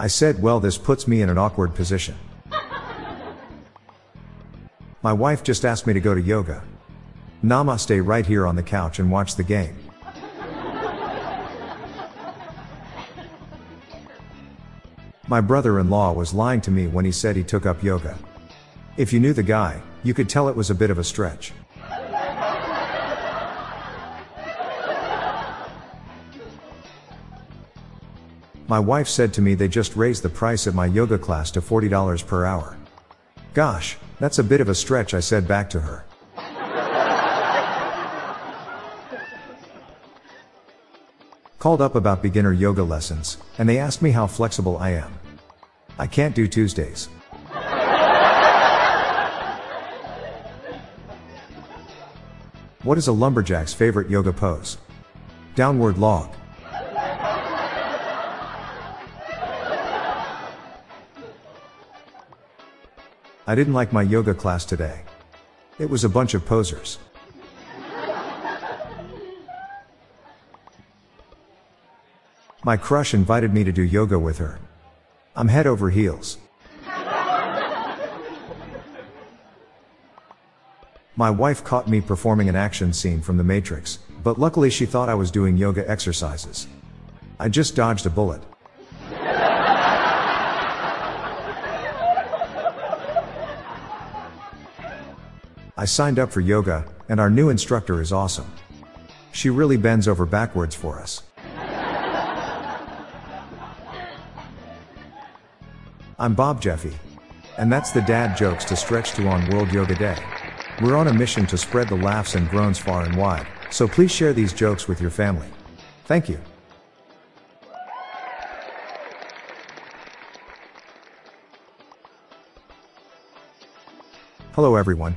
I said, well, this puts me in an awkward position. My wife just asked me to go to yoga. Namaste right here on the couch and watch the game. My brother in law was lying to me when he said he took up yoga. If you knew the guy, you could tell it was a bit of a stretch. My wife said to me they just raised the price at my yoga class to $40 per hour. Gosh, that's a bit of a stretch, I said back to her. Called up about beginner yoga lessons, and they asked me how flexible I am. I can't do Tuesdays. What is a lumberjack's favorite yoga pose? Downward log. I didn't like my yoga class today. It was a bunch of posers. My crush invited me to do yoga with her. I'm head over heels. My wife caught me performing an action scene from The Matrix, but luckily she thought I was doing yoga exercises. I just dodged a bullet. I signed up for yoga, and our new instructor is awesome. She really bends over backwards for us. I'm Bob Jeffy. And that's the dad jokes to stretch to on World Yoga Day. We're on a mission to spread the laughs and groans far and wide, so please share these jokes with your family. Thank you. Hello everyone,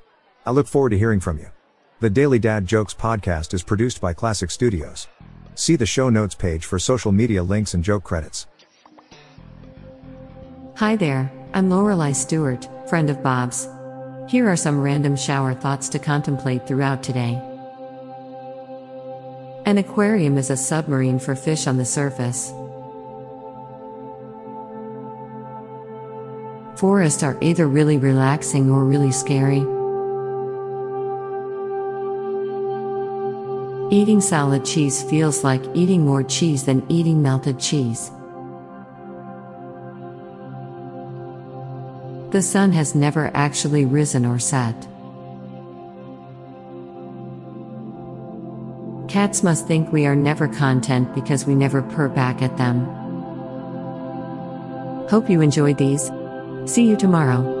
I look forward to hearing from you. The Daily Dad Jokes podcast is produced by Classic Studios. See the show notes page for social media links and joke credits. Hi there, I'm Lorelei Stewart, friend of Bob's. Here are some random shower thoughts to contemplate throughout today. An aquarium is a submarine for fish on the surface. Forests are either really relaxing or really scary. Eating salad cheese feels like eating more cheese than eating melted cheese. The sun has never actually risen or set. Cats must think we are never content because we never purr back at them. Hope you enjoyed these. See you tomorrow.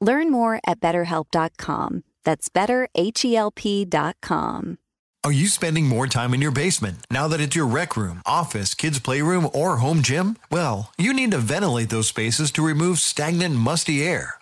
Learn more at betterhelp.com. That's betterhelp.com. Are you spending more time in your basement now that it's your rec room, office, kids' playroom, or home gym? Well, you need to ventilate those spaces to remove stagnant, musty air.